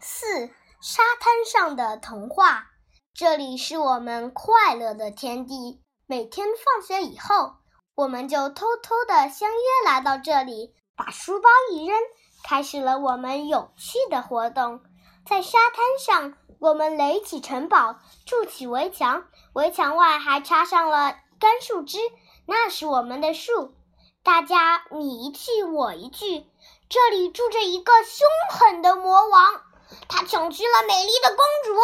四沙滩上的童话，这里是我们快乐的天地。每天放学以后，我们就偷偷的相约来到这里，把书包一扔，开始了我们有趣的活动。在沙滩上，我们垒起城堡，筑起围墙，围墙外还插上了干树枝，那是我们的树。大家你一句我一句，这里住着一个凶狠的魔王。去了美丽的公主，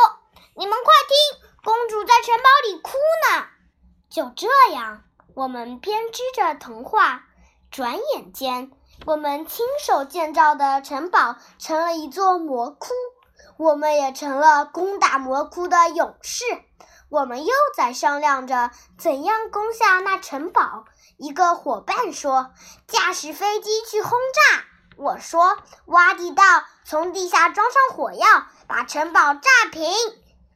你们快听，公主在城堡里哭呢。就这样，我们编织着童话。转眼间，我们亲手建造的城堡成了一座魔窟，我们也成了攻打魔窟的勇士。我们又在商量着怎样攻下那城堡。一个伙伴说：“驾驶飞机去轰炸。”我说：“挖地道，从地下装上火药，把城堡炸平。”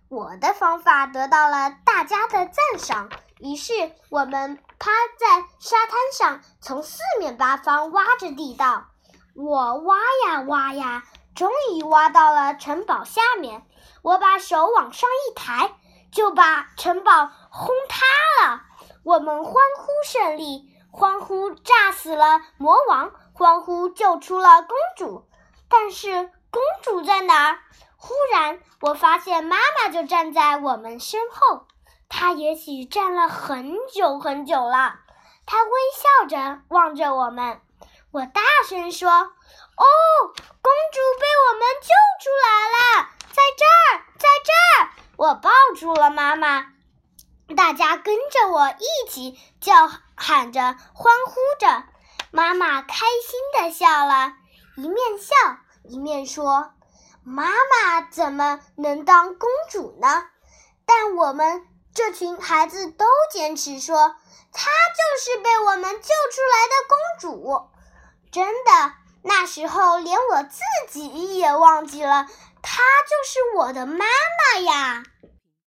我的方法得到了大家的赞赏，于是我们趴在沙滩上，从四面八方挖着地道。我挖呀挖呀，终于挖到了城堡下面。我把手往上一抬，就把城堡轰塌了。我们欢呼胜利，欢呼炸死了魔王。欢呼救出了公主，但是公主在哪儿？忽然，我发现妈妈就站在我们身后，她也许站了很久很久了。她微笑着望着我们。我大声说：“哦，公主被我们救出来了，在这儿，在这儿！”我抱住了妈妈，大家跟着我一起叫喊着，欢呼着。妈妈开心的笑了，一面笑一面说：“妈妈怎么能当公主呢？”但我们这群孩子都坚持说：“她就是被我们救出来的公主。”真的，那时候连我自己也忘记了，她就是我的妈妈呀。